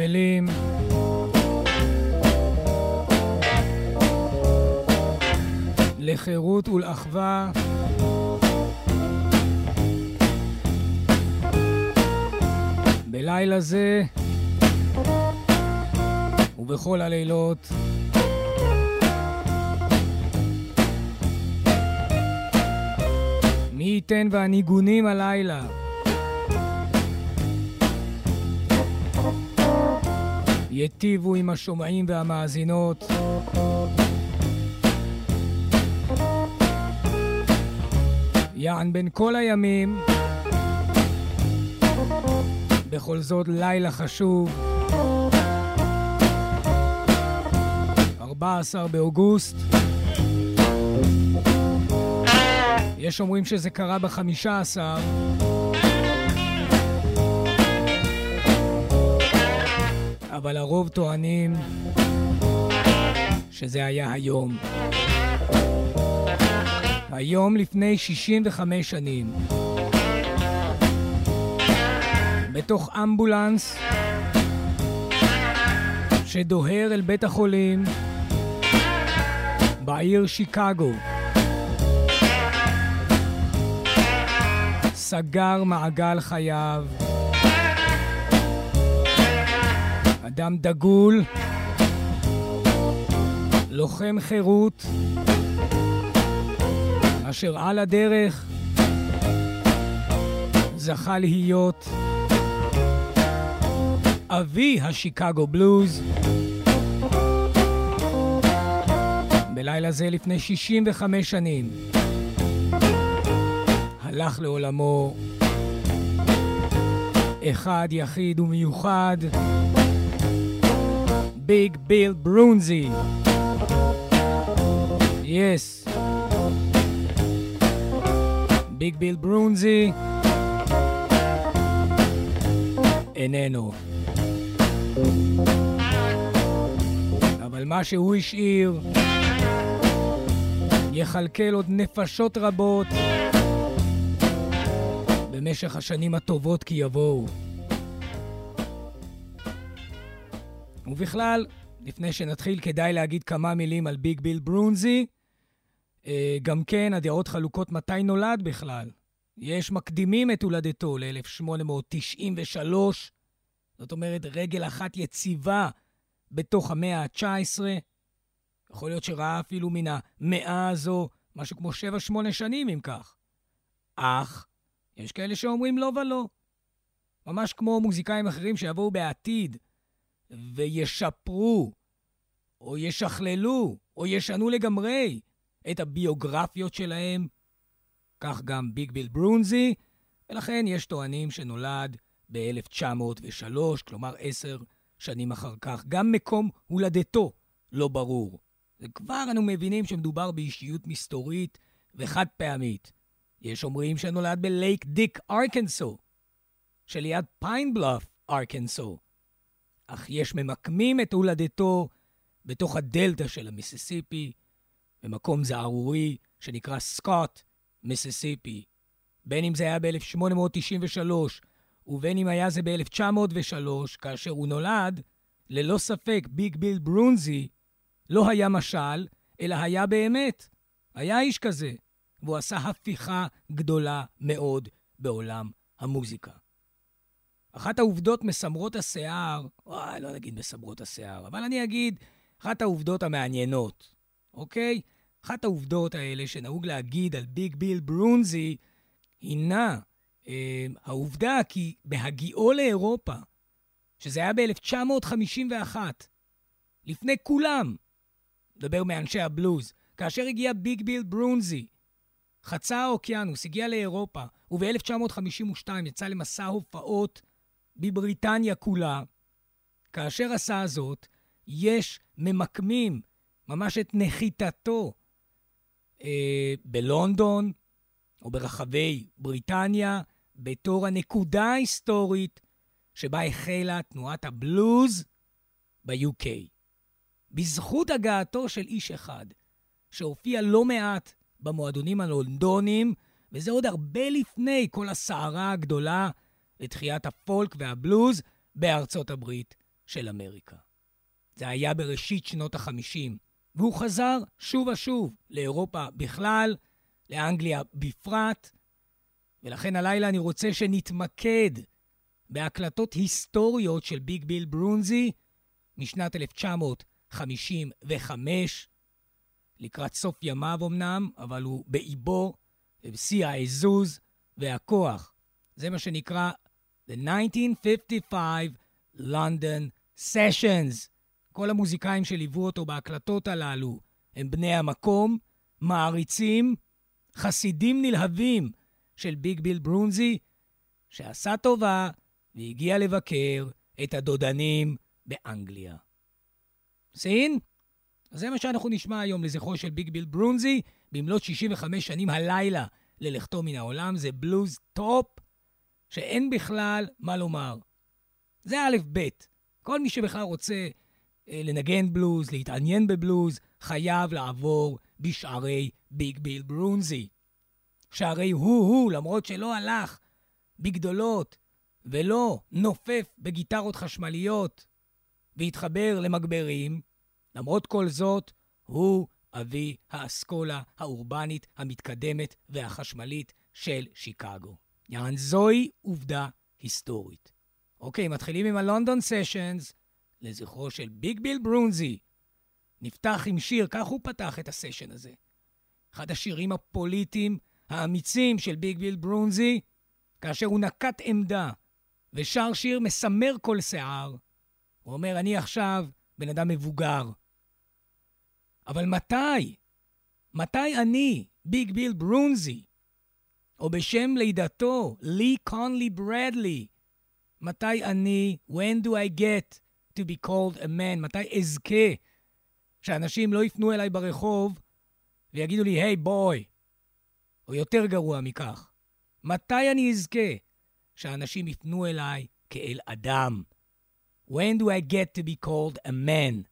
ועמלים. לחירות ולאחווה. בלילה זה ובכל הלילות מי ייתן והניגונים הלילה ייטיבו עם השומעים והמאזינות. יען בין כל הימים, בכל זאת לילה חשוב. 14 באוגוסט. יש אומרים שזה קרה ב-15. אבל הרוב טוענים שזה היה היום. היום לפני 65 שנים. בתוך אמבולנס שדוהר אל בית החולים בעיר שיקגו. סגר מעגל חייו. אדם דגול, לוחם חירות, אשר על הדרך זכה להיות אבי השיקגו בלוז. בלילה זה לפני 65 שנים הלך לעולמו אחד יחיד ומיוחד, ביג ביל ברונזי. יס. ביג ביל ברונזי איננו. אבל מה שהוא השאיר יכלכל עוד נפשות רבות במשך השנים הטובות כי יבואו. ובכלל, לפני שנתחיל, כדאי להגיד כמה מילים על ביג ביל ברונזי. אה, גם כן, הדעות חלוקות מתי נולד בכלל. יש מקדימים את הולדתו ל-1893, זאת אומרת, רגל אחת יציבה בתוך המאה ה-19. יכול להיות שראה אפילו מן המאה הזו משהו כמו 7-8 שנים, אם כך. אך, יש כאלה שאומרים לא ולא. ממש כמו מוזיקאים אחרים שיבואו בעתיד וישפרו, או ישכללו, או ישנו לגמרי את הביוגרפיות שלהם. כך גם ביג ביל ברונזי, ולכן יש טוענים שנולד ב-1903, כלומר עשר שנים אחר כך. גם מקום הולדתו לא ברור. וכבר אנו מבינים שמדובר באישיות מסתורית וחד פעמית. יש אומרים שנולד בלייק דיק, ארקנסו, שליד פיינבלוף, ארקנסו. אך יש ממקמים את הולדתו בתוך הדלתא של המיסיסיפי, במקום זערורי שנקרא סקוט, מיסיסיפי. בין אם זה היה ב-1893 ובין אם היה זה ב-1903, כאשר הוא נולד, ללא ספק ביג ביל ברונזי לא היה משל, אלא היה באמת. היה איש כזה, והוא עשה הפיכה גדולה מאוד בעולם המוזיקה. אחת העובדות מסמרות השיער, וואי, לא נגיד מסמרות השיער, אבל אני אגיד אחת העובדות המעניינות, אוקיי? אחת העובדות האלה שנהוג להגיד על ביג ביל ברונזי, הינה אה, העובדה כי בהגיעו לאירופה, שזה היה ב-1951, לפני כולם, מדבר מאנשי הבלוז, כאשר הגיע ביג ביל ברונזי, חצה האוקיינוס, הגיע לאירופה, וב-1952 יצא למסע הופעות בבריטניה כולה. כאשר עשה זאת, יש ממקמים ממש את נחיתתו אה, בלונדון או ברחבי בריטניה בתור הנקודה ההיסטורית שבה החלה תנועת הבלוז ב-UK. בזכות הגעתו של איש אחד, שהופיע לא מעט במועדונים הלונדונים, וזה עוד הרבה לפני כל הסערה הגדולה לתחיית הפולק והבלוז, בארצות הברית של אמריקה. זה היה בראשית שנות ה-50, והוא חזר שוב ושוב לאירופה בכלל, לאנגליה בפרט, ולכן הלילה אני רוצה שנתמקד בהקלטות היסטוריות של ביג ביל ברונזי משנת 1955, לקראת סוף ימיו אמנם, אבל הוא באיבו ובשיא העזוז והכוח. זה מה שנקרא The 1955 London Sessions. כל המוזיקאים שליוו אותו בהקלטות הללו הם בני המקום, מעריצים, חסידים נלהבים של ביג ביל ברונזי, שעשה טובה והגיע לבקר את הדודנים באנגליה. סין? אז זה מה שאנחנו נשמע היום לזכרו של ביג ביל ברונזי, במלאת 65 שנים הלילה ללכתו מן העולם, זה בלוז טופ, שאין בכלל מה לומר. זה א' ב'. כל מי שבכלל רוצה אה, לנגן בלוז, להתעניין בבלוז, חייב לעבור בשערי ביג ביל ברונזי. שהרי הוא-הוא, למרות שלא הלך בגדולות ולא נופף בגיטרות חשמליות והתחבר למגברים, למרות כל זאת, הוא אבי האסכולה האורבנית המתקדמת והחשמלית של שיקגו. יען זוהי עובדה היסטורית. אוקיי, מתחילים עם הלונדון סשנס לזכרו של ביג ביל ברונזי. נפתח עם שיר, כך הוא פתח את הסשן הזה. אחד השירים הפוליטיים האמיצים של ביג ביל ברונזי, כאשר הוא נקט עמדה ושר שיר מסמר כל שיער. הוא אומר, אני עכשיו בן אדם מבוגר. אבל מתי? מתי אני, ביג ביל ברונזי, או בשם לידתו, לי קונלי ברדלי, מתי אני, when do I get to be called a man, מתי אזכה שאנשים לא יפנו אליי ברחוב ויגידו לי, היי hey, בוי, או יותר גרוע מכך, מתי אני אזכה שאנשים יפנו אליי כאל אדם? When do I get to be called a man?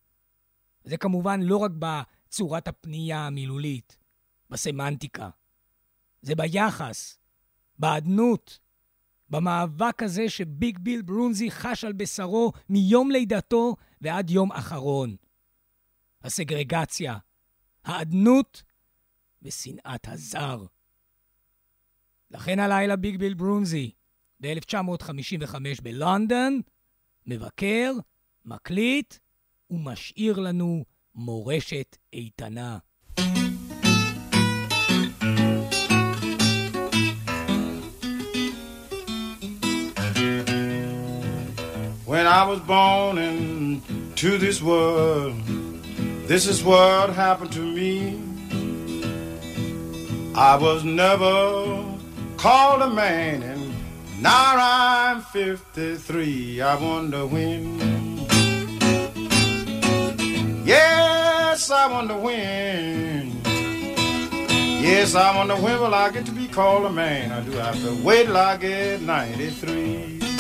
זה כמובן לא רק בצורת הפנייה המילולית, בסמנטיקה. זה ביחס, באדנות, במאבק הזה שביג ביל ברונזי חש על בשרו מיום לידתו ועד יום אחרון. הסגרגציה, האדנות ושנאת הזר. לכן הלילה ביג ביל ברונזי, ב-1955 בלונדון, מבקר, מקליט ומשאיר לנו מורשת איתנה. I was born into this world, this is what happened to me. I was never called a man, and now I'm 53. I wonder when. Yes, I wonder when. Yes, I wonder when will I get to be called a man? I do have to wait till I get 93.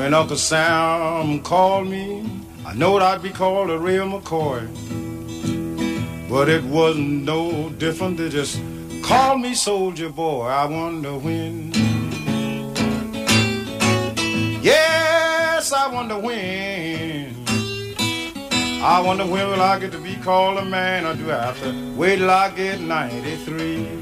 When Uncle Sam called me, I knowed I'd be called a real McCoy. But it wasn't no different. They just called me soldier boy. I wonder when. Yes, I wonder when. I wonder when will I get to be called a man, or do I have to wait till I get 93?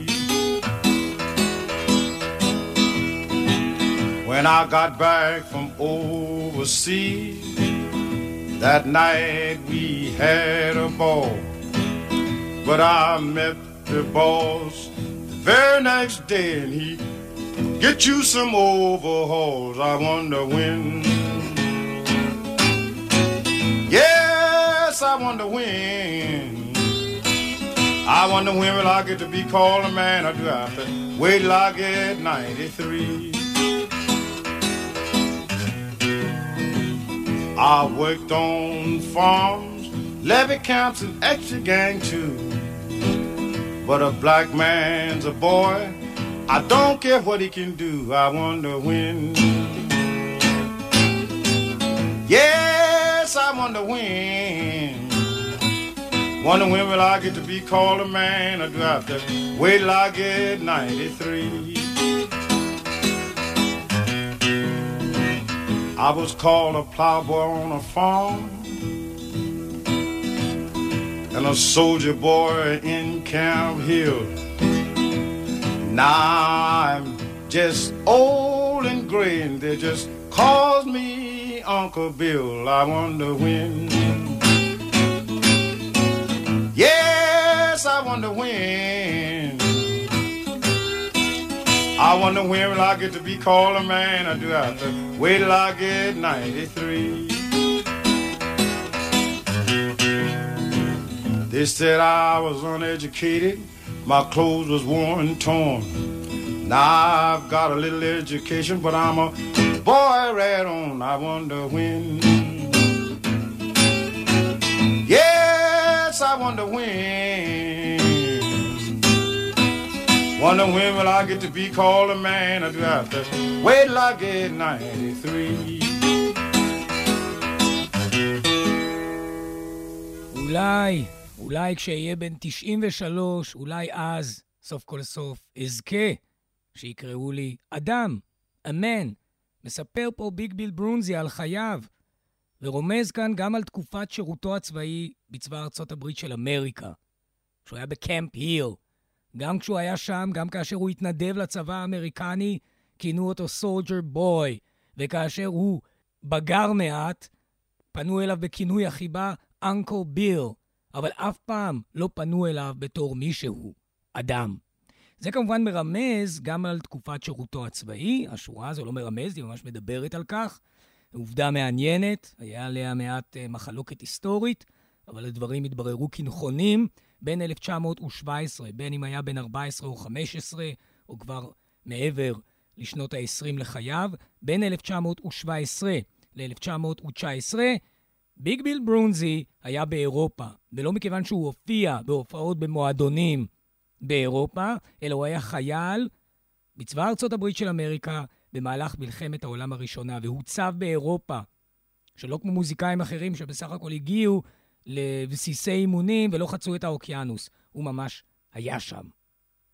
When I got back from overseas, that night we had a ball. But I met the boss the very next day and he get you some overhauls. I wonder when. Yes, I wonder when. I wonder when will I get to be called a man or do I have to wait till I get 93? I worked on farms, levee camps, and extra gang too. But a black man's a boy. I don't care what he can do. I wonder when. Yes, I wonder when. Wonder when will I get to be called a man or do I have to wait till I get 93? I was called a plowboy on a farm and a soldier boy in Camp Hill. Now I'm just old and gray and they just calls me Uncle Bill. I wonder when. Yes, I wonder when. I wonder when will I get to be called a man? I do have to wait till I get 93. They said I was uneducated, my clothes was worn and torn. Now I've got a little education, but I'm a boy right on. I wonder when. Yes, I wonder when. Wonder when will I get to be called a man? I do have to wait till I get 93. אולי, אולי כשאהיה בן 93, אולי אז, סוף כל סוף, אזכה שיקראו לי אדם, אמן. מספר פה ביג ביל ברונזי על חייו, ורומז כאן גם על תקופת שירותו הצבאי בצבא ארצות הברית של אמריקה, כשהוא היה בקמפ היל. גם כשהוא היה שם, גם כאשר הוא התנדב לצבא האמריקני, כינו אותו סולג'ר בוי, וכאשר הוא בגר מעט, פנו אליו בכינוי החיבה אנקל ביל, אבל אף פעם לא פנו אליו בתור מישהו, אדם. זה כמובן מרמז גם על תקופת שירותו הצבאי, השורה הזו לא מרמז, היא ממש מדברת על כך. עובדה מעניינת, היה עליה מעט uh, מחלוקת היסטורית, אבל הדברים התבררו כנכונים. בין 1917, בין אם היה בן 14 או 15, או כבר מעבר לשנות ה-20 לחייו, בין 1917 ל-1919, ביג ביל ברונזי היה באירופה, ולא מכיוון שהוא הופיע בהופעות במועדונים באירופה, אלא הוא היה חייל בצבא ארצות הברית של אמריקה במהלך מלחמת העולם הראשונה, והוצב באירופה, שלא כמו מוזיקאים אחרים שבסך הכל הגיעו לבסיסי אימונים ולא חצו את האוקיינוס. הוא ממש היה שם.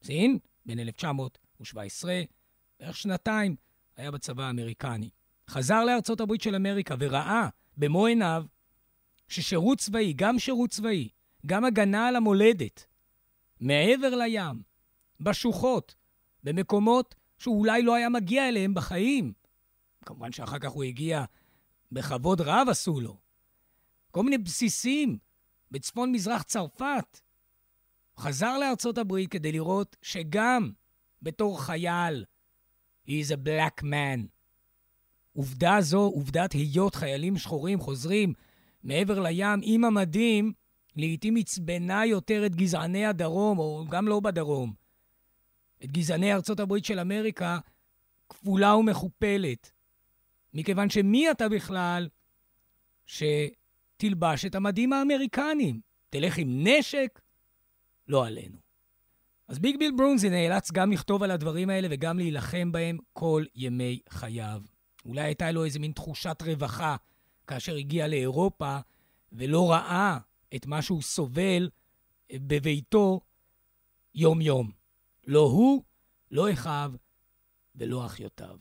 זין, בין 1917, בערך שנתיים, היה בצבא האמריקני. חזר לארצות הברית של אמריקה וראה במו עיניו ששירות צבאי, גם שירות צבאי, גם הגנה על המולדת, מעבר לים, בשוחות, במקומות שהוא אולי לא היה מגיע אליהם בחיים. כמובן שאחר כך הוא הגיע, בכבוד רב עשו לו. כל מיני בסיסים בצפון מזרח צרפת. חזר לארצות הברית כדי לראות שגם בתור חייל, he is a black man. עובדה זו, עובדת היות חיילים שחורים חוזרים מעבר לים עם המדים, לעתים עצבנה יותר את גזעני הדרום, או גם לא בדרום. את גזעני ארצות הברית של אמריקה, כפולה ומכופלת. מכיוון שמי אתה בכלל שתלבש את המדים האמריקניים? תלך עם נשק? לא עלינו. אז ביג ביל ברונזי נאלץ גם לכתוב על הדברים האלה וגם להילחם בהם כל ימי חייו. אולי הייתה לו איזה מין תחושת רווחה כאשר הגיע לאירופה ולא ראה את מה שהוא סובל בביתו יום-יום. לא הוא, לא אחיו ולא אחיותיו.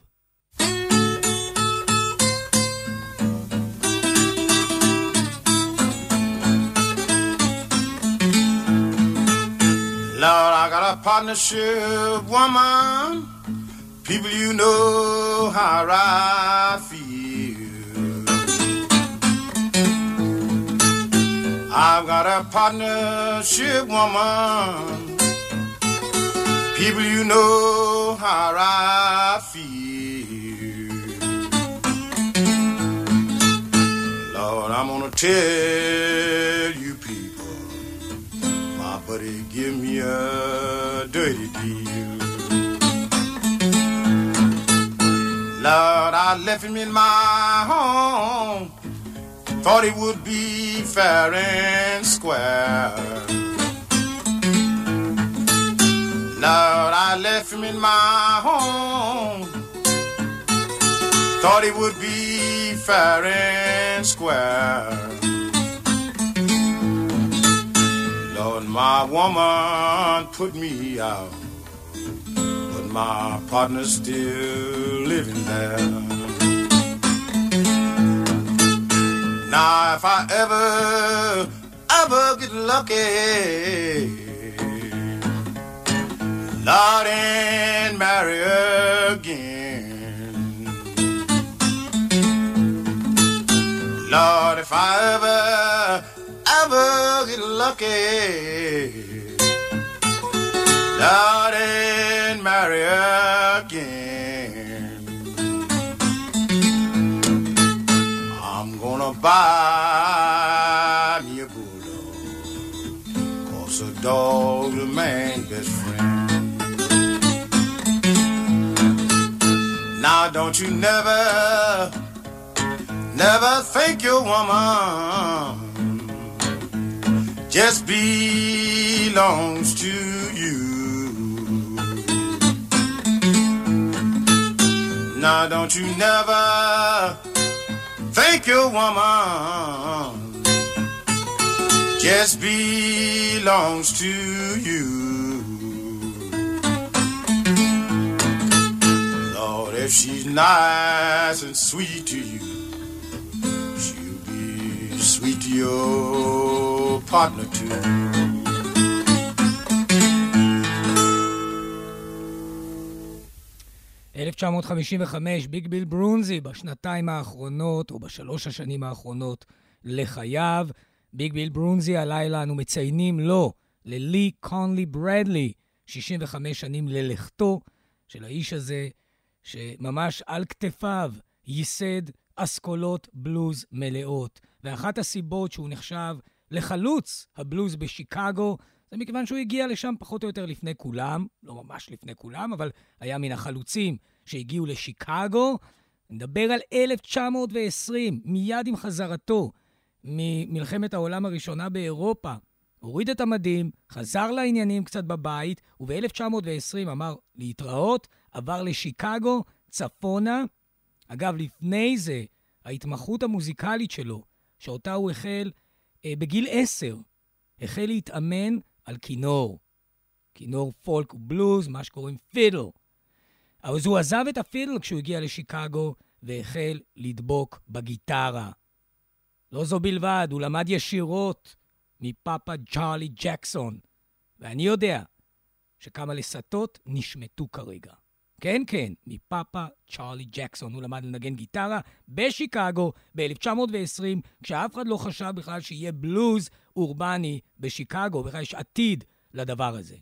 Lord, I got a partnership woman. People, you know how I feel. I've got a partnership woman. People, you know how I feel. Lord, I'm gonna tell a dirty deal. Lord, I left him in my home. Thought it would be fair and square. Lord, I left him in my home. Thought it would be fair and square. Lord, my woman put me out but my partner's still living there. Now, if I ever, ever get lucky, Lord, and marry again. Lord, if I ever, ever get lucky, Lord, and marry again. I'm gonna buy me a bulldog, cause a dog's a man's best friend. Now don't you never, never think your woman just belongs to you. Now don't you never think your woman just belongs to you. Lord, if she's nice and sweet to you, your partner too. 1955, ביג ביל ברונזי, בשנתיים האחרונות, או בשלוש השנים האחרונות לחייו. ביג ביל ברונזי, הלילה אנו מציינים לו, ללי קונלי ברדלי, 65 שנים ללכתו של האיש הזה, שממש על כתפיו ייסד אסכולות בלוז מלאות. ואחת הסיבות שהוא נחשב לחלוץ הבלוז בשיקגו, זה מכיוון שהוא הגיע לשם פחות או יותר לפני כולם, לא ממש לפני כולם, אבל היה מן החלוצים שהגיעו לשיקגו. נדבר על 1920, מיד עם חזרתו ממלחמת העולם הראשונה באירופה. הוריד את המדים, חזר לעניינים קצת בבית, וב-1920 אמר להתראות, עבר לשיקגו, צפונה. אגב, לפני זה, ההתמחות המוזיקלית שלו, שאותה הוא החל אה, בגיל עשר, החל להתאמן על כינור. כינור פולק ובלוז, מה שקוראים פידל. אז הוא עזב את הפידל כשהוא הגיע לשיקגו והחל לדבוק בגיטרה. לא זו בלבד, הוא למד ישירות מפאפה צ'ארלי ג'קסון. ואני יודע שכמה לסטות נשמטו כרגע. כן, כן, מפאפה צ'ארלי ג'קסון. הוא למד לנגן גיטרה בשיקגו ב-1920, כשאף אחד לא חשב בכלל שיהיה בלוז אורבני בשיקגו, בכלל יש עתיד לדבר הזה.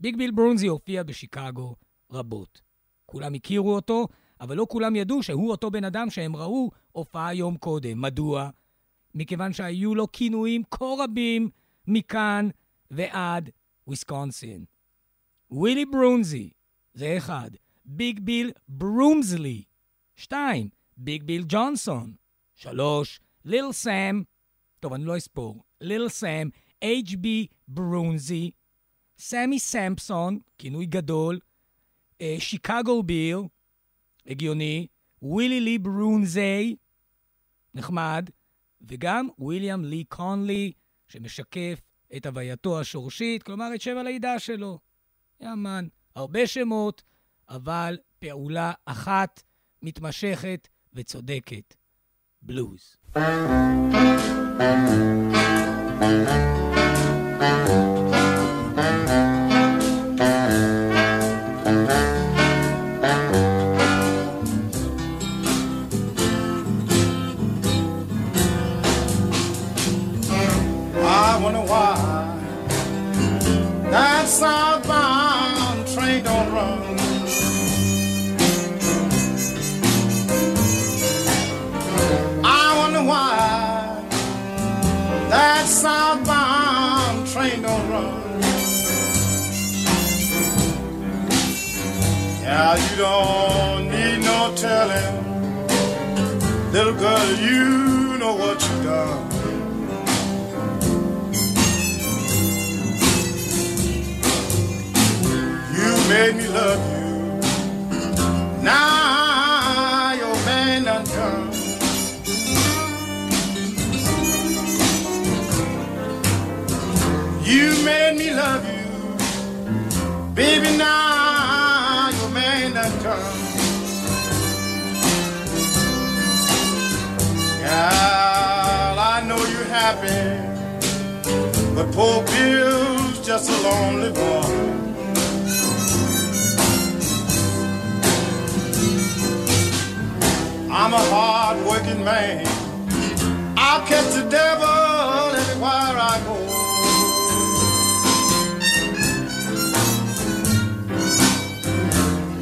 ביג ביל ברונזי הופיע בשיקגו רבות. כולם הכירו אותו, אבל לא כולם ידעו שהוא אותו בן אדם שהם ראו הופעה יום קודם. מדוע? מכיוון שהיו לו כינויים כה רבים מכאן ועד וויסקונסין. ווילי ברונזי, זה אחד. ביג ביל ברומזלי, שתיים. ביג ביל ג'ונסון, שלוש. ליל סאם, טוב, אני לא אספור. ליל סאם, H.B. ברונזי, סמי סמפסון, כינוי גדול, אה, שיקגו ביר, הגיוני, ווילי לי ברונזי, נחמד, וגם וויליאם לי קונלי, שמשקף את הווייתו השורשית, כלומר את שם הלידה שלו. יאמן, הרבה שמות, אבל פעולה אחת מתמשכת וצודקת. בלוז. I Yeah, you don't need no telling. Little girl, you know what you done. You made me love you. Now your man done come. You made me love you. Baby, now But poor Bill's just a lonely one. I'm a hard working man. I'll catch the devil everywhere I go.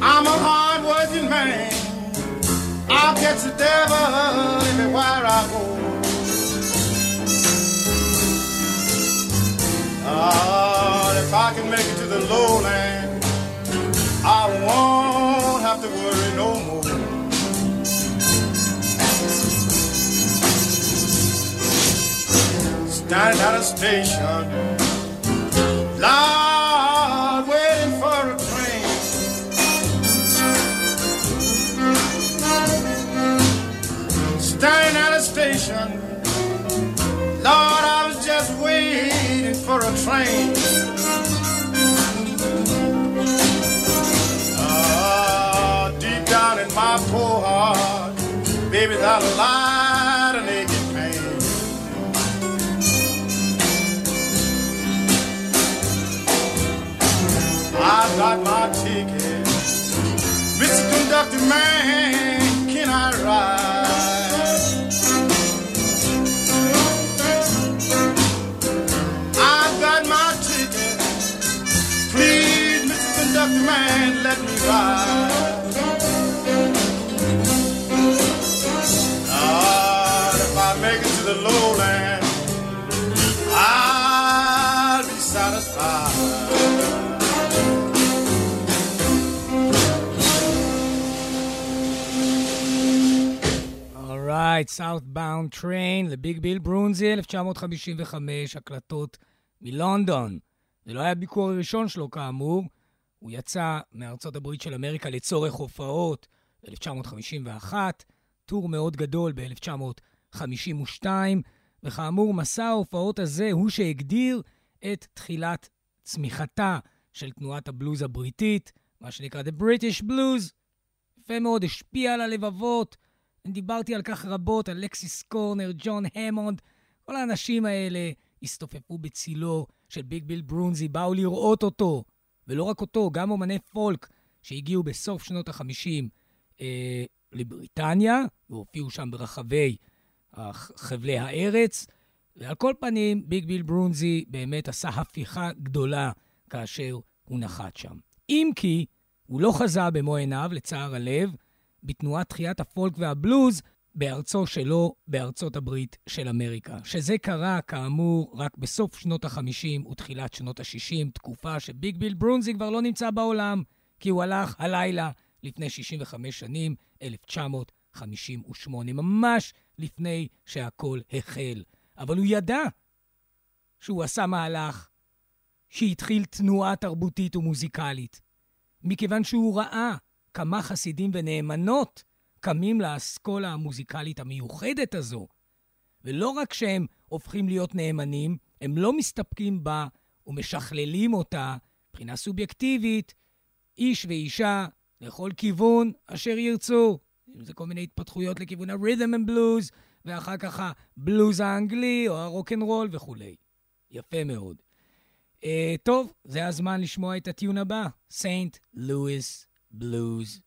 I'm a hard working man. I'll catch the devil everywhere I go. Ah, if I can make it to the lowland, I won't have to worry no more. Standing at a station, Lord, waiting for a train. Standing at a station, Lord, I was just waiting for a train. Ah, deep down in my poor heart, baby, that light and aching pain. I got my ticket. Mr. Conductor Man, Alright, Southbound Train לביג ביל ברונזי, 1955, הקלטות מלונדון. זה לא היה הביקור הראשון שלו כאמור, הוא יצא מארצות הברית של אמריקה לצורך הופעות ב-1951, טור מאוד גדול ב-1952, וכאמור, מסע ההופעות הזה הוא שהגדיר את תחילת צמיחתה של תנועת הבלוז הבריטית, מה שנקרא The British Blues. יפה מאוד, השפיע על הלבבות. דיברתי על כך רבות, על לקסיס קורנר, ג'ון המונד, כל האנשים האלה הסתופפו בצילו של ביג ביל ברונזי, באו לראות אותו, ולא רק אותו, גם אומני פולק שהגיעו בסוף שנות ה-50 אה, לבריטניה, והופיעו שם ברחבי חבלי הארץ, ועל כל פנים, ביג ביל ברונזי באמת עשה הפיכה גדולה כאשר הוא נחת שם. אם כי, הוא לא חזה במו עיניו, לצער הלב, בתנועת תחיית הפולק והבלוז בארצו שלו, בארצות הברית של אמריקה. שזה קרה, כאמור, רק בסוף שנות ה-50 ותחילת שנות ה-60, תקופה שביג ביל ברונזי כבר לא נמצא בעולם, כי הוא הלך הלילה לפני 65 שנים, 1958, ממש לפני שהכל החל. אבל הוא ידע שהוא עשה מהלך שהתחיל תנועה תרבותית ומוזיקלית, מכיוון שהוא ראה כמה חסידים ונאמנות קמים לאסכולה המוזיקלית המיוחדת הזו. ולא רק שהם הופכים להיות נאמנים, הם לא מסתפקים בה ומשכללים אותה מבחינה סובייקטיבית, איש ואישה לכל כיוון אשר ירצו. זה כל מיני התפתחויות לכיוון ה-rhythm and blues, ואחר כך הבלוז האנגלי או הרוקנרול וכולי. יפה מאוד. Uh, טוב, זה הזמן לשמוע את הטיון הבא, Saint Louis Blues.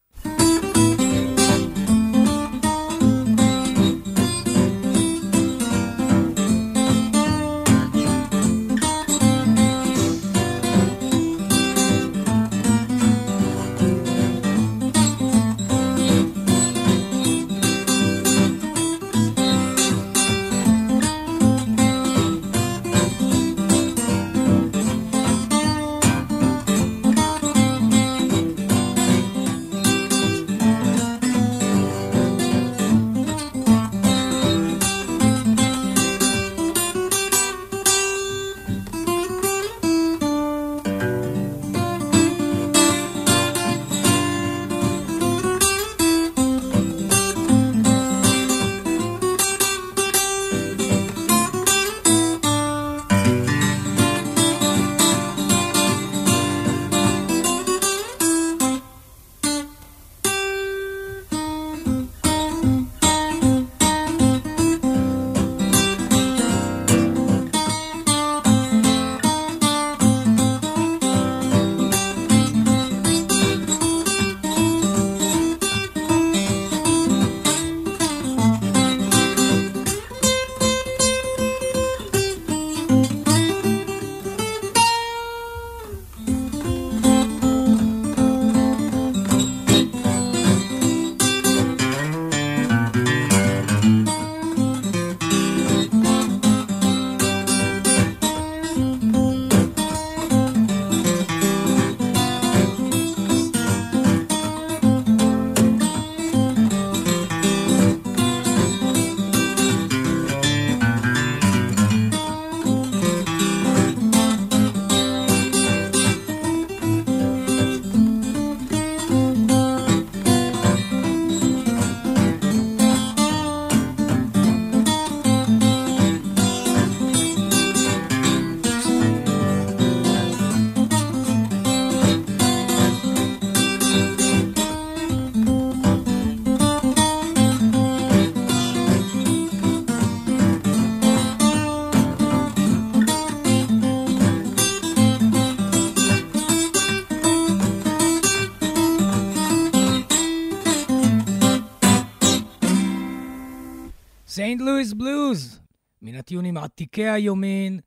סיינט לואיס בלוז, מן הטיונים עתיקי היומין,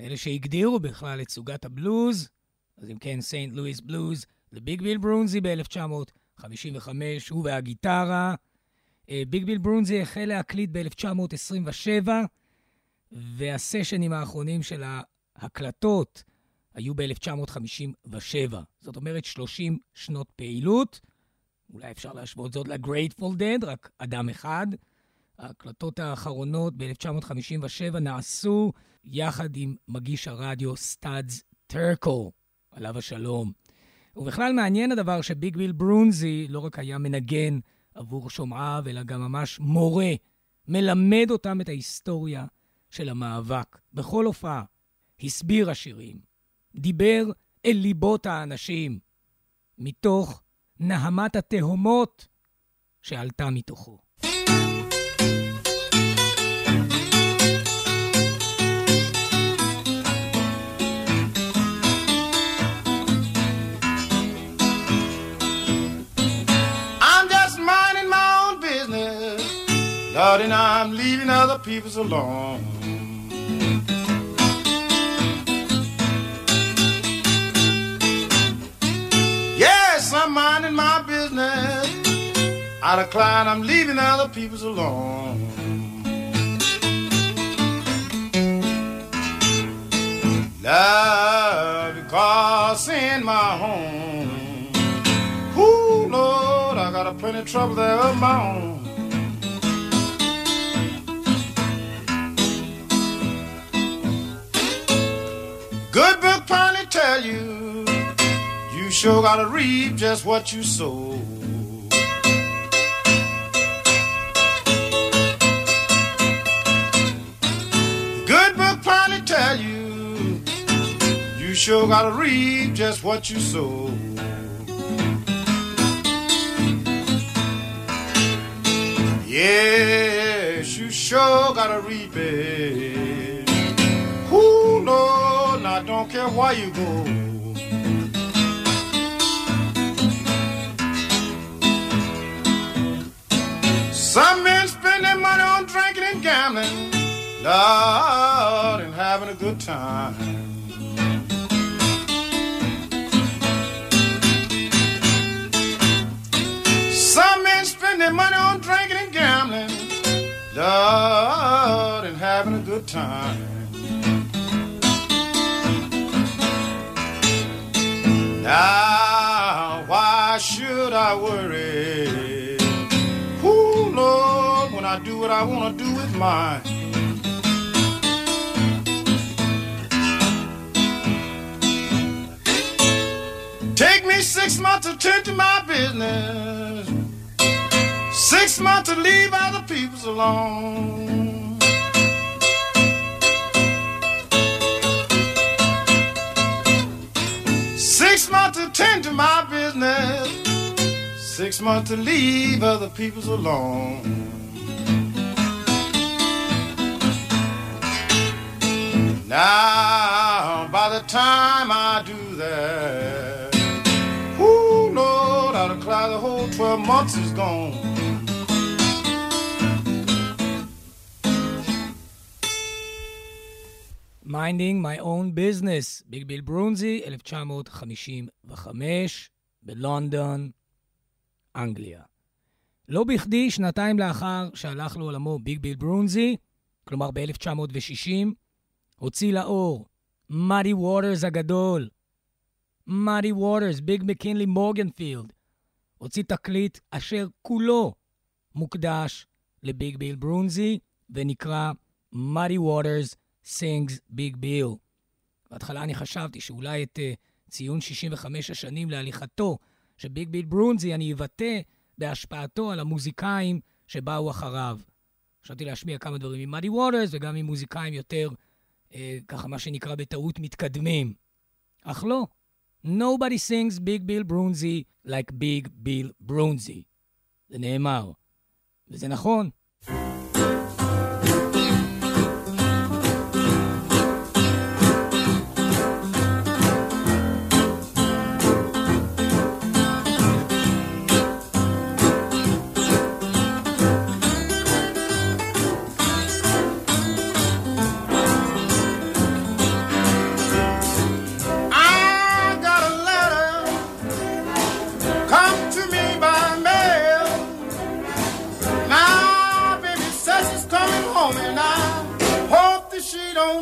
אלה שהגדירו בכלל את סוגת הבלוז. אז אם כן, סיינט לואיס בלוז, לביג ביל ברונזי ב-1955, הוא והגיטרה. ביג ביל ברונזי החל להקליט ב-1927, והסשנים האחרונים של ההקלטות היו ב-1957. זאת אומרת, 30 שנות פעילות. אולי אפשר להשוות זאת ל-Grateful Dead, רק אדם אחד. ההקלטות האחרונות ב-1957 נעשו יחד עם מגיש הרדיו סטאדס טרקו, עליו השלום. ובכלל מעניין הדבר שביג ביל ברונזי לא רק היה מנגן עבור שומעיו, אלא גם ממש מורה, מלמד אותם את ההיסטוריה של המאבק. בכל הופעה הסביר השירים, דיבר אל ליבות האנשים, מתוך נהמת התהומות שעלתה מתוכו. Lord, and I'm leaving other people's alone. Yes, I'm minding my business. I decline, I'm leaving other people's alone. Love, because in my home, Ooh, Lord, I got a plenty of trouble there of my own. Good book finally tell you, you sure gotta reap just what you sow. Good book finally tell you, you sure gotta reap just what you sow. Yes, you sure gotta reap it. I don't care where you go. Some men spend their money on drinking and gambling, Lord, and having a good time. Some men spend their money on drinking and gambling, Lord, and having a good time. Now, why should I worry? Ooh, Lord, when I do what I want to do with mine. Take me six months to tend to my business, six months to leave other people's alone. Six months to tend to my business, six months to leave other people's alone. Now, by the time I do that, who Lord, how to cry the whole 12 months is gone. Minding My Own Business, ביג ביל ברונזי, 1955, בלונדון, אנגליה. לא בכדי, שנתיים לאחר שהלך לעולמו ביג ביל ברונזי, כלומר ב-1960, הוציא לאור מאדי ווטרס הגדול. מאדי ווטרס, ביג מקינלי מורגנפילד, הוציא תקליט אשר כולו מוקדש לביג ביל ברונזי, ונקרא מאדי ווטרס sings Big Bill. בהתחלה אני חשבתי שאולי את uh, ציון 65 השנים להליכתו של ביג ביל ברונזי אני אבטא בהשפעתו על המוזיקאים שבאו אחריו. חשבתי להשמיע כמה דברים עם מאדי ווטרס וגם עם מוזיקאים יותר, uh, ככה מה שנקרא בטעות מתקדמים. אך לא, Nobody sings Big Bill Brunzi like Big Bill Brunzi. זה נאמר. וזה נכון.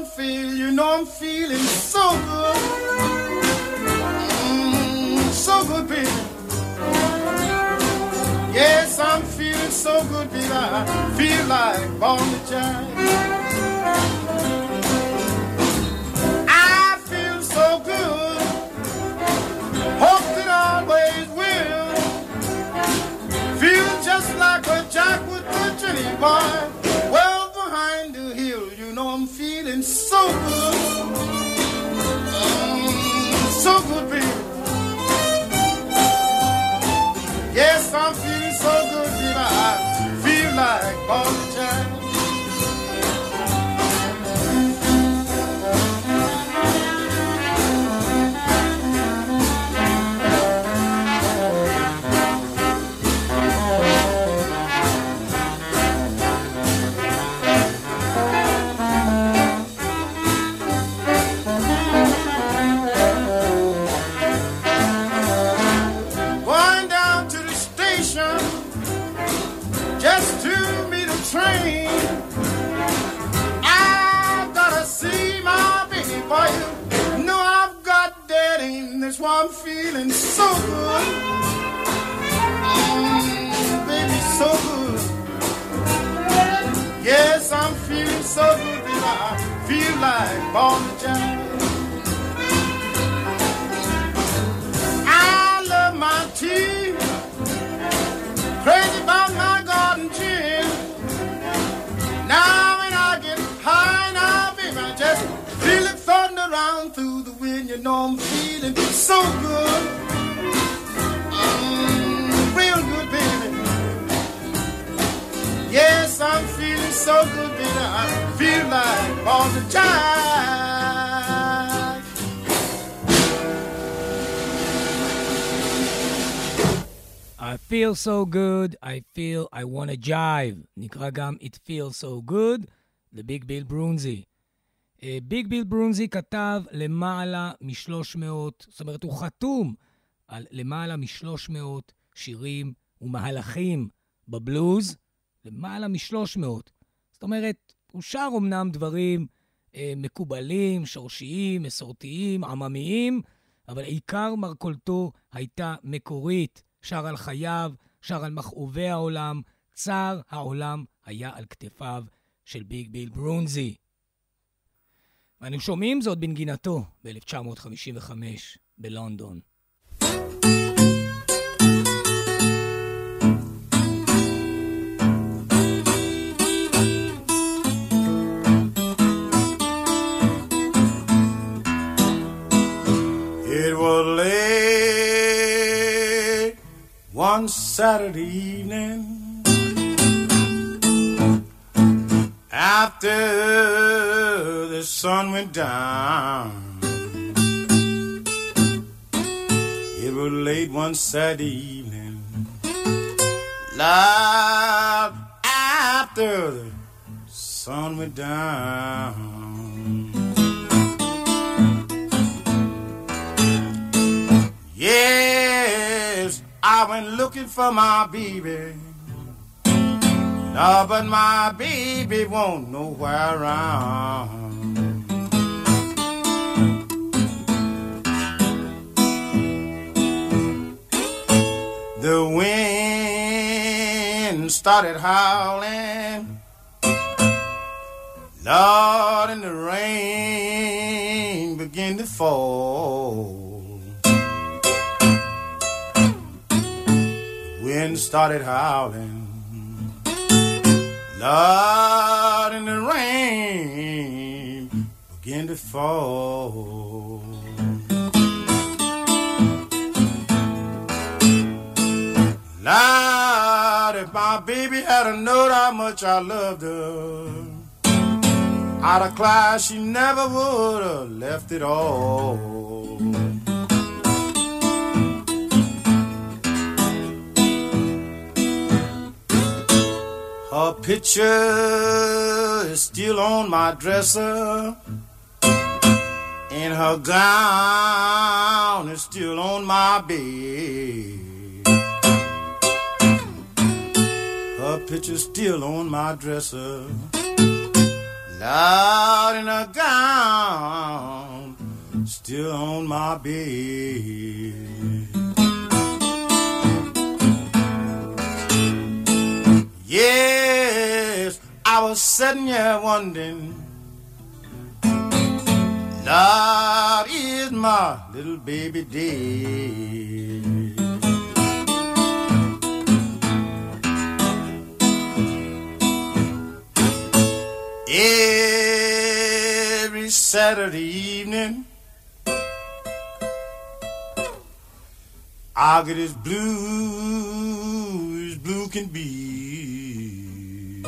Feel, you know I'm feeling so good. Mm, so good, baby. Yes, I'm feeling so good, baby. I feel like born to. I feel so good. Hope it always will. Feel just like a jack with Jenny boy Good, baby. Yes, I'm feeling so good, baby. I feel like feeling so good. Mm, baby, so good. Yes, I'm feeling so good, baby. I feel like born jam. I love my tea. through the wind. You know I'm feeling so good. Mm, real good, baby. Yes, I'm feeling so good, baby. I feel like all the time. I feel so good, I feel I wanna jive. נקרא גם It feels so good לביג ביל ברונזי. ביג ביל ברונזי כתב למעלה מ-300, זאת אומרת, הוא חתום על למעלה מ-300 שירים ומהלכים בבלוז, למעלה מ-300. זאת אומרת, הוא שר אמנם דברים אה, מקובלים, שורשיים, מסורתיים, עממיים, אבל עיקר מרכולתו הייתה מקורית. שר על חייו, שר על מכאובי העולם, צר העולם היה על כתפיו של ביג ביל ברונזי. ואנו שומעים זאת בנגינתו ב-1955 בלונדון. Saturday evening after the sun went down. It was late one Saturday evening. Loud after the sun went down. Yes, I went looking for my baby. No, but my baby won't nowhere around. The wind started howling. Lord, and the rain began to fall. The wind started howling. Lord, and the rain began to fall. Lord, if my baby had a known how much I loved her, I'd have cried she never would have left it all. Her picture is still on my dresser, and her gown is still on my bed. Her picture still on my dresser. out in a gown, still on my bed. Yes, I was sitting here wondering, Lord, is my little baby dead? Every Saturday evening, I get as blue as blue can be.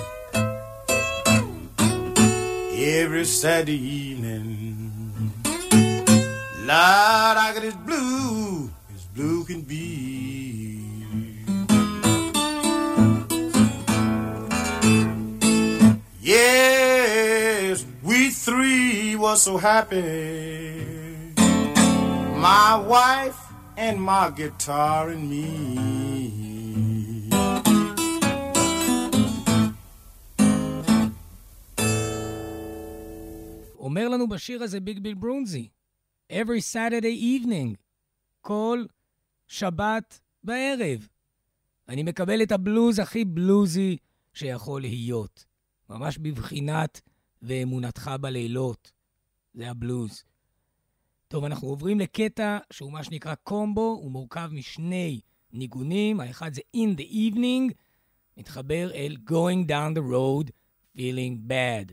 Every Saturday evening, Lord, I get as blue as blue can be. Yes, we three were so happy. My wife and my guitar and me. אומר לנו בשיר הזה ביג ביל ברונזי, Every Saturday evening, כל שבת בערב. אני מקבל את הבלוז הכי בלוזי שיכול להיות. ממש בבחינת ואמונתך בלילות. זה הבלוז. טוב, אנחנו עוברים לקטע שהוא מה שנקרא קומבו, הוא מורכב משני ניגונים, האחד זה In the Evening, מתחבר אל Going Down the Road, Feeling Bad.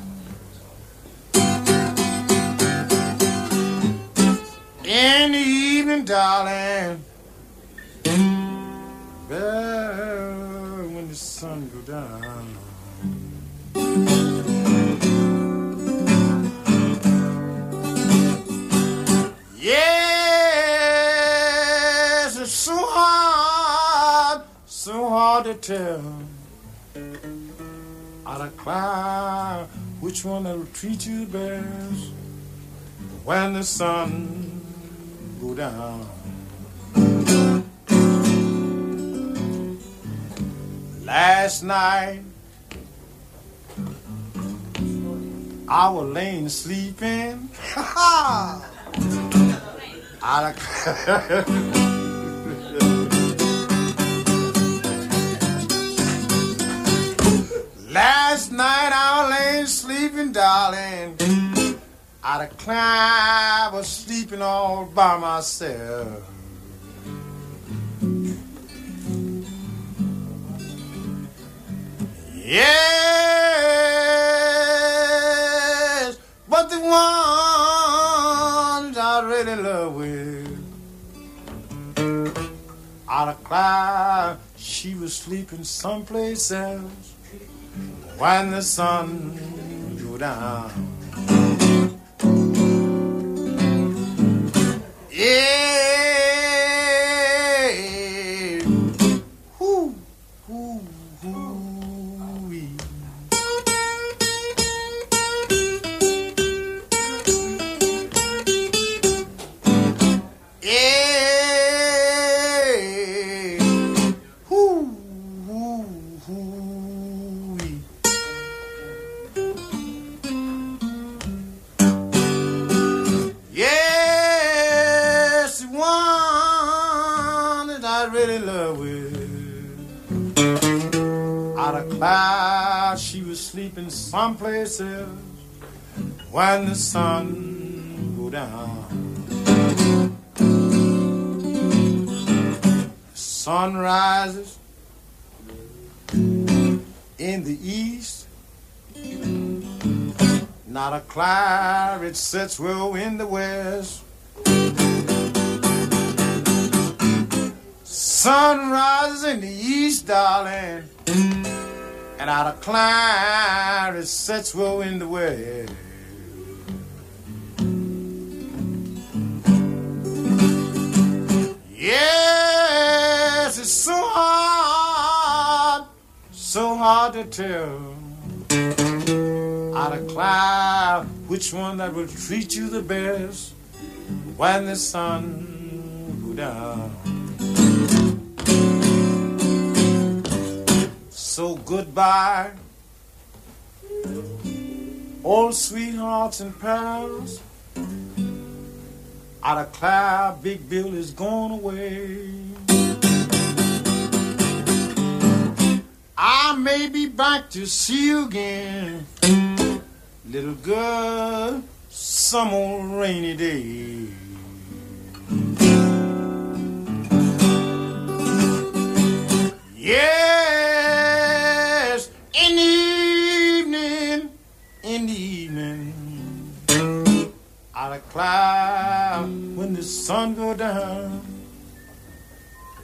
In the evening, darling, well, when the sun go down. Yes, it's so hard, so hard to tell. Out of cloud, which one that'll treat you best when the sun go down. Ah. Last night, I was laying sleeping. Out of Last night I was laying sleeping, darling. Out of climb, I was sleeping all by myself. Yes, but the ones I really love with, I'd of cloud, she was sleeping someplace else. When the sun go down, yeah, was places when the sun go down. sun rises in the east. Not a cloud, it sets well in the west. Sun rises in the east, darling and I'll climb sets such woe in the way. Yes, it's so hard, so hard to tell. Out of cloud, which one that will treat you the best when the sun goes down. So goodbye, old sweethearts and pals. Out of cloud, Big Bill is gone away. I may be back to see you again, little girl, some old rainy day. Yes,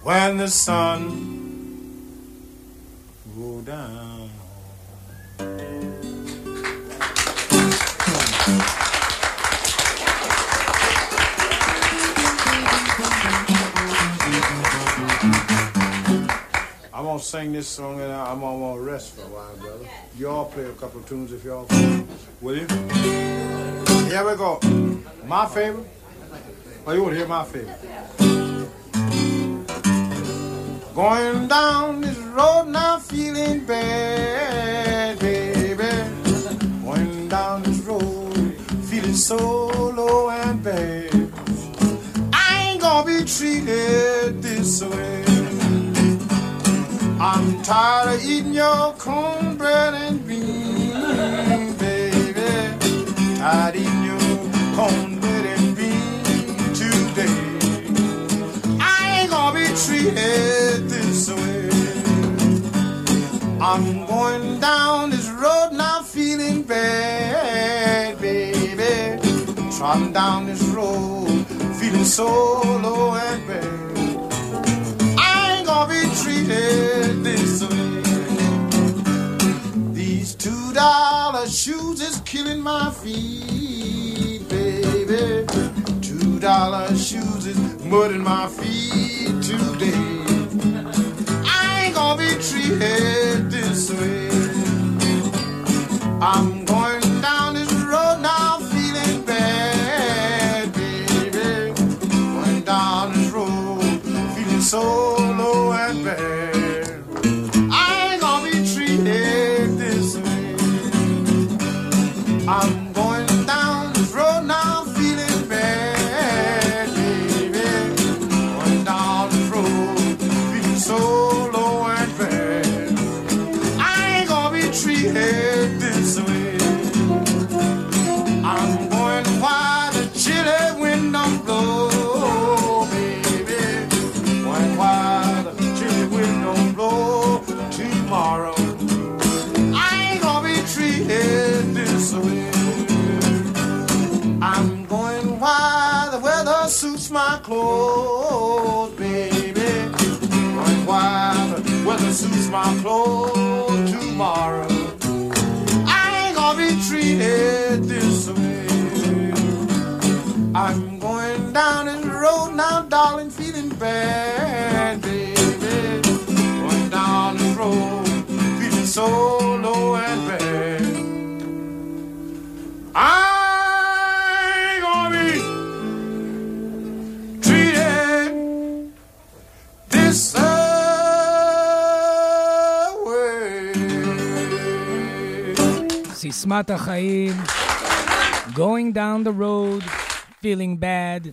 when the sun go down. I'm gonna sing this song and I'm gonna rest for a while, brother. Y'all play a couple tunes if y'all will you? Here we go. My favorite? Oh, you wanna hear my favorite? Going down this road now feeling bad, baby. Going down this road feeling so low and bad. I ain't gonna be treated this way. I'm tired of eating your cornbread and beans, baby. Tired I'm going down this road now feeling bad, baby. Trotting down this road feeling so low and bad. I ain't gonna be treated this way. These two dollar shoes is killing my feet, baby. Two dollar shoes is mudding my feet today. I ain't gonna be treated I'm going סיסמת החיים, going down the road, feeling bad,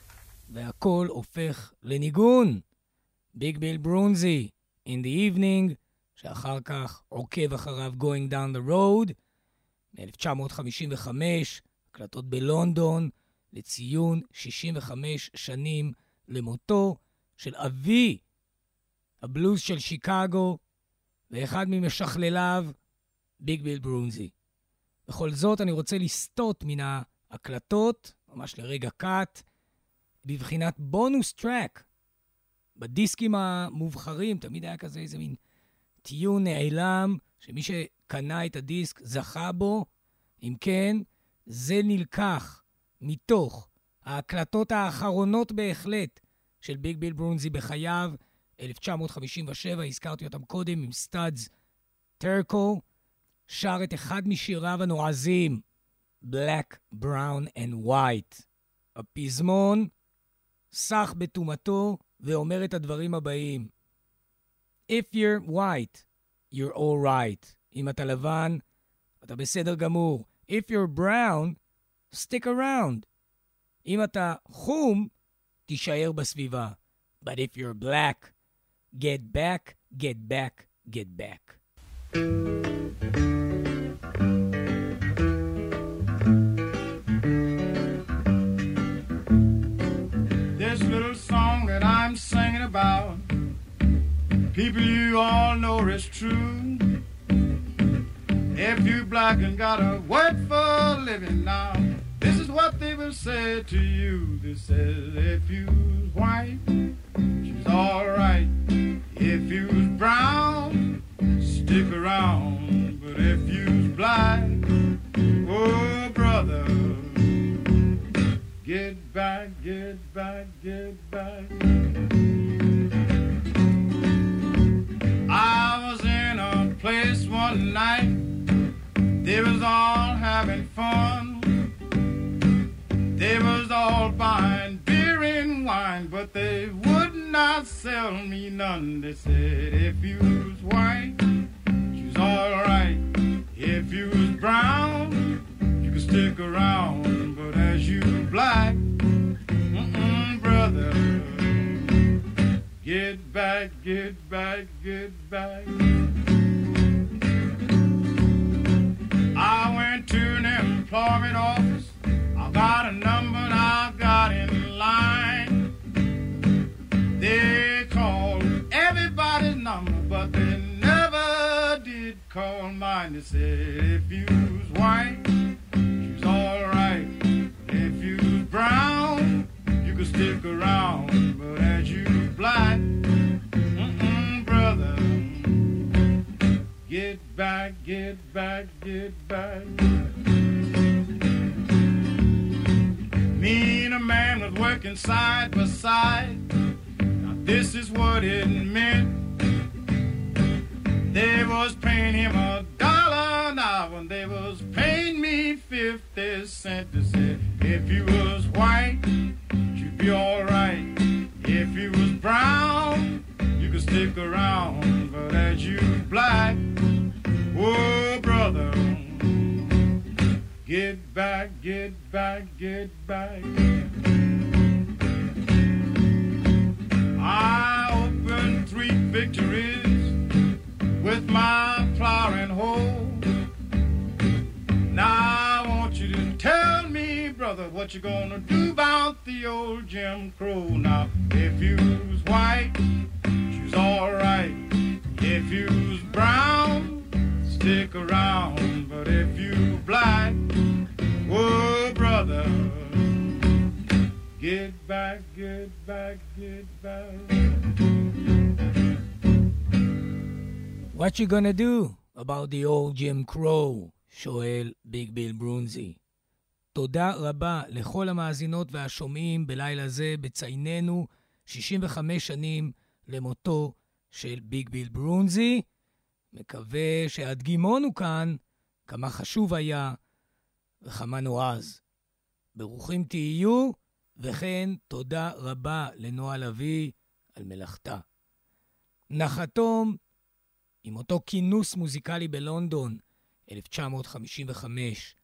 והכל הופך לניגון. ביג ביל ברונזי, in the evening, שאחר כך עוקב אחריו going down the road, מ-1955, הקלטות בלונדון, לציון 65 שנים למותו של אבי הבלוז של שיקגו, ואחד ממשכלליו, ביג ביל ברונזי. בכל זאת, אני רוצה לסטות מן ההקלטות, ממש לרגע קאט, בבחינת בונוס טרק. בדיסקים המובחרים תמיד היה כזה איזה מין טיון נעלם, שמי שקנה את הדיסק זכה בו. אם כן, זה נלקח מתוך ההקלטות האחרונות בהחלט של ביג ביל ברונזי בחייו, 1957, הזכרתי אותם קודם עם סטאדס טרקו, שר את אחד משיריו הנועזים, Black, Brown and White. הפזמון סח בטומאתו ואומר את הדברים הבאים: If you're white, you're all right. אם אתה לבן, אתה בסדר גמור. If you're brown, stick around. אם אתה חום, תישאר בסביבה. But if you're black, get back, get back, get back. People you all know is true. If you black and got a work for a living now, this is what they will say to you. They say, if you white, she's alright. If you's brown, stick around. But if you's black, oh brother, get back, get back, get back. Place one night, they was all having fun. They was all buying beer and wine, but they would not sell me none. They said, if you was white, she's alright. If you was brown, you could stick around. But as you black, mm-mm, brother, get back, get back, get back. I went to an employment office. I got a number and I got in line. They called everybody's number, but they never did call mine. They said if you was white, was alright. If you was brown, you could stick around. But as you black, mm-mm, brother, get back, get back, get back. Me and a man was working side by side. Now this is what it meant. They was paying him a dollar an hour, and they was paying me fifty cents. They said, if you was white, you'd be alright. If you was brown, could stick around. But as you black, oh brother, get back, get back, get back. I opened three victories with my plow and hoe. Now I want you to tell me, brother, what you gonna do about the old Jim Crow. Now, if you was white, you's alright. If you was brown, stick around. But if you black, oh brother, get back, get back, get back. What you gonna do about the old Jim Crow? שואל ביג ביל ברונזי. תודה רבה לכל המאזינות והשומעים בלילה זה בצייננו 65 שנים למותו של ביג ביל ברונזי. מקווה שהדגימון כאן, כמה חשוב היה וכמה נועז. ברוכים תהיו, וכן תודה רבה לנועה לביא על מלאכתה. נחתום עם אותו כינוס מוזיקלי בלונדון, 1955.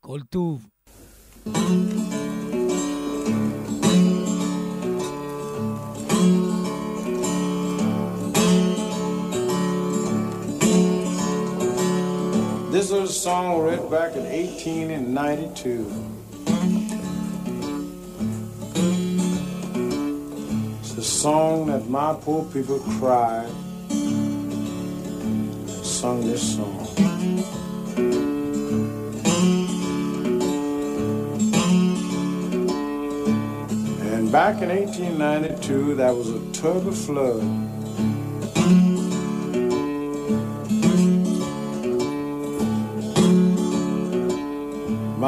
כל טוב. This is a song written back in 1892. It's a song that my poor people cried. Sung this song. And back in 1892, there was a terrible flood.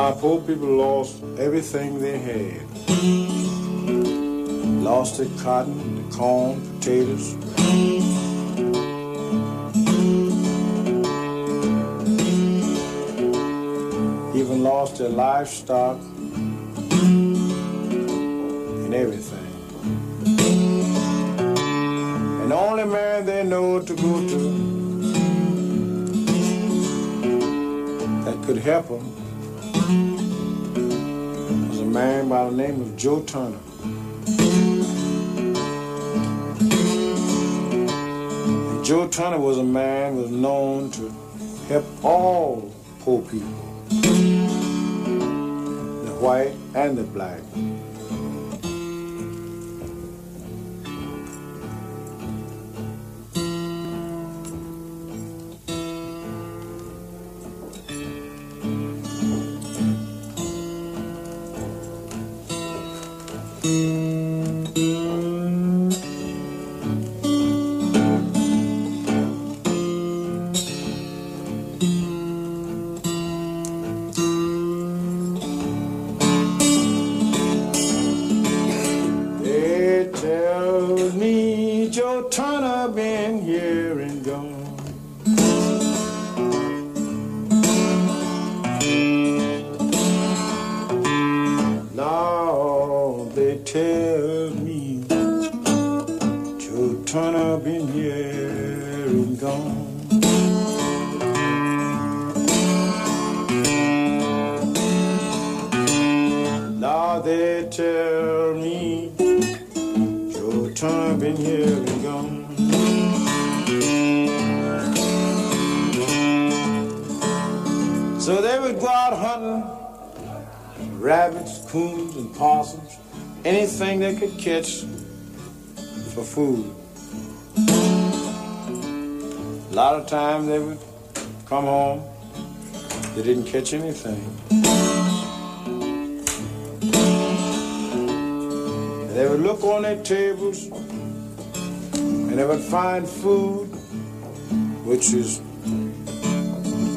My poor people lost everything they had. Lost their cotton, their corn, potatoes. Even lost their livestock and everything. And the only man they know to go to that could help them man by the name of Joe Turner. And Joe Turner was a man was known to help all poor people, the white and the black. Rabbits, coons, and possums, anything they could catch for food. A lot of times they would come home, they didn't catch anything. They would look on their tables and they would find food, which is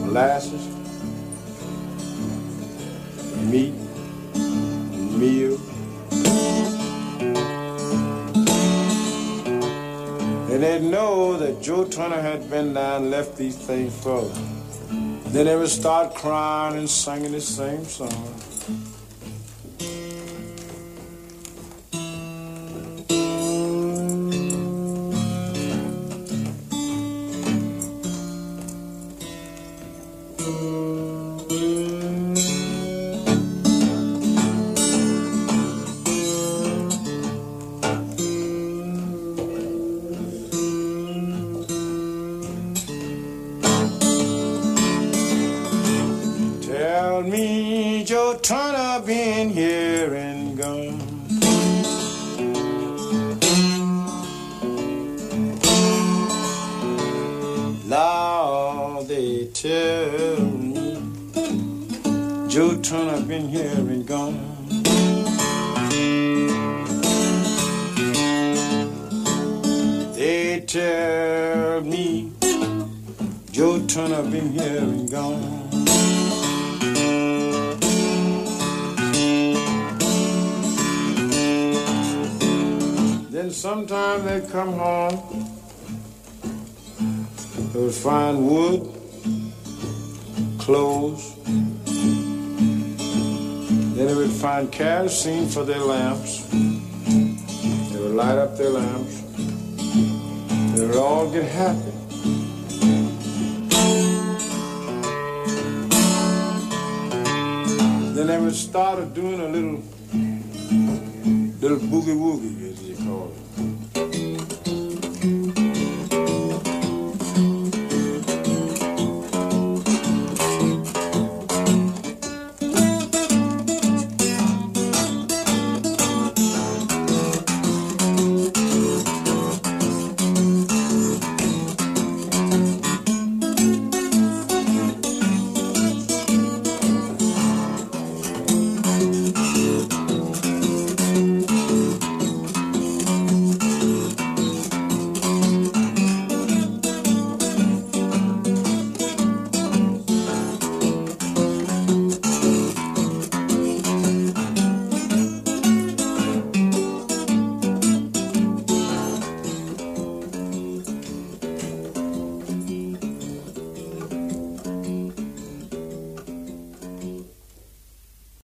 molasses, meat, meal. And they'd know that Joe Turner had been down and left these things for them. Then they would start crying and singing the same song. Joe Turner been here and gone. They tell me Joe Turner been here and gone. Then sometime they come home. Would find wood, clothes. Then they would find kerosene for their lamps. They would light up their lamps. They would all get happy. Then they would start doing a little, little boogie woogie, as they call it.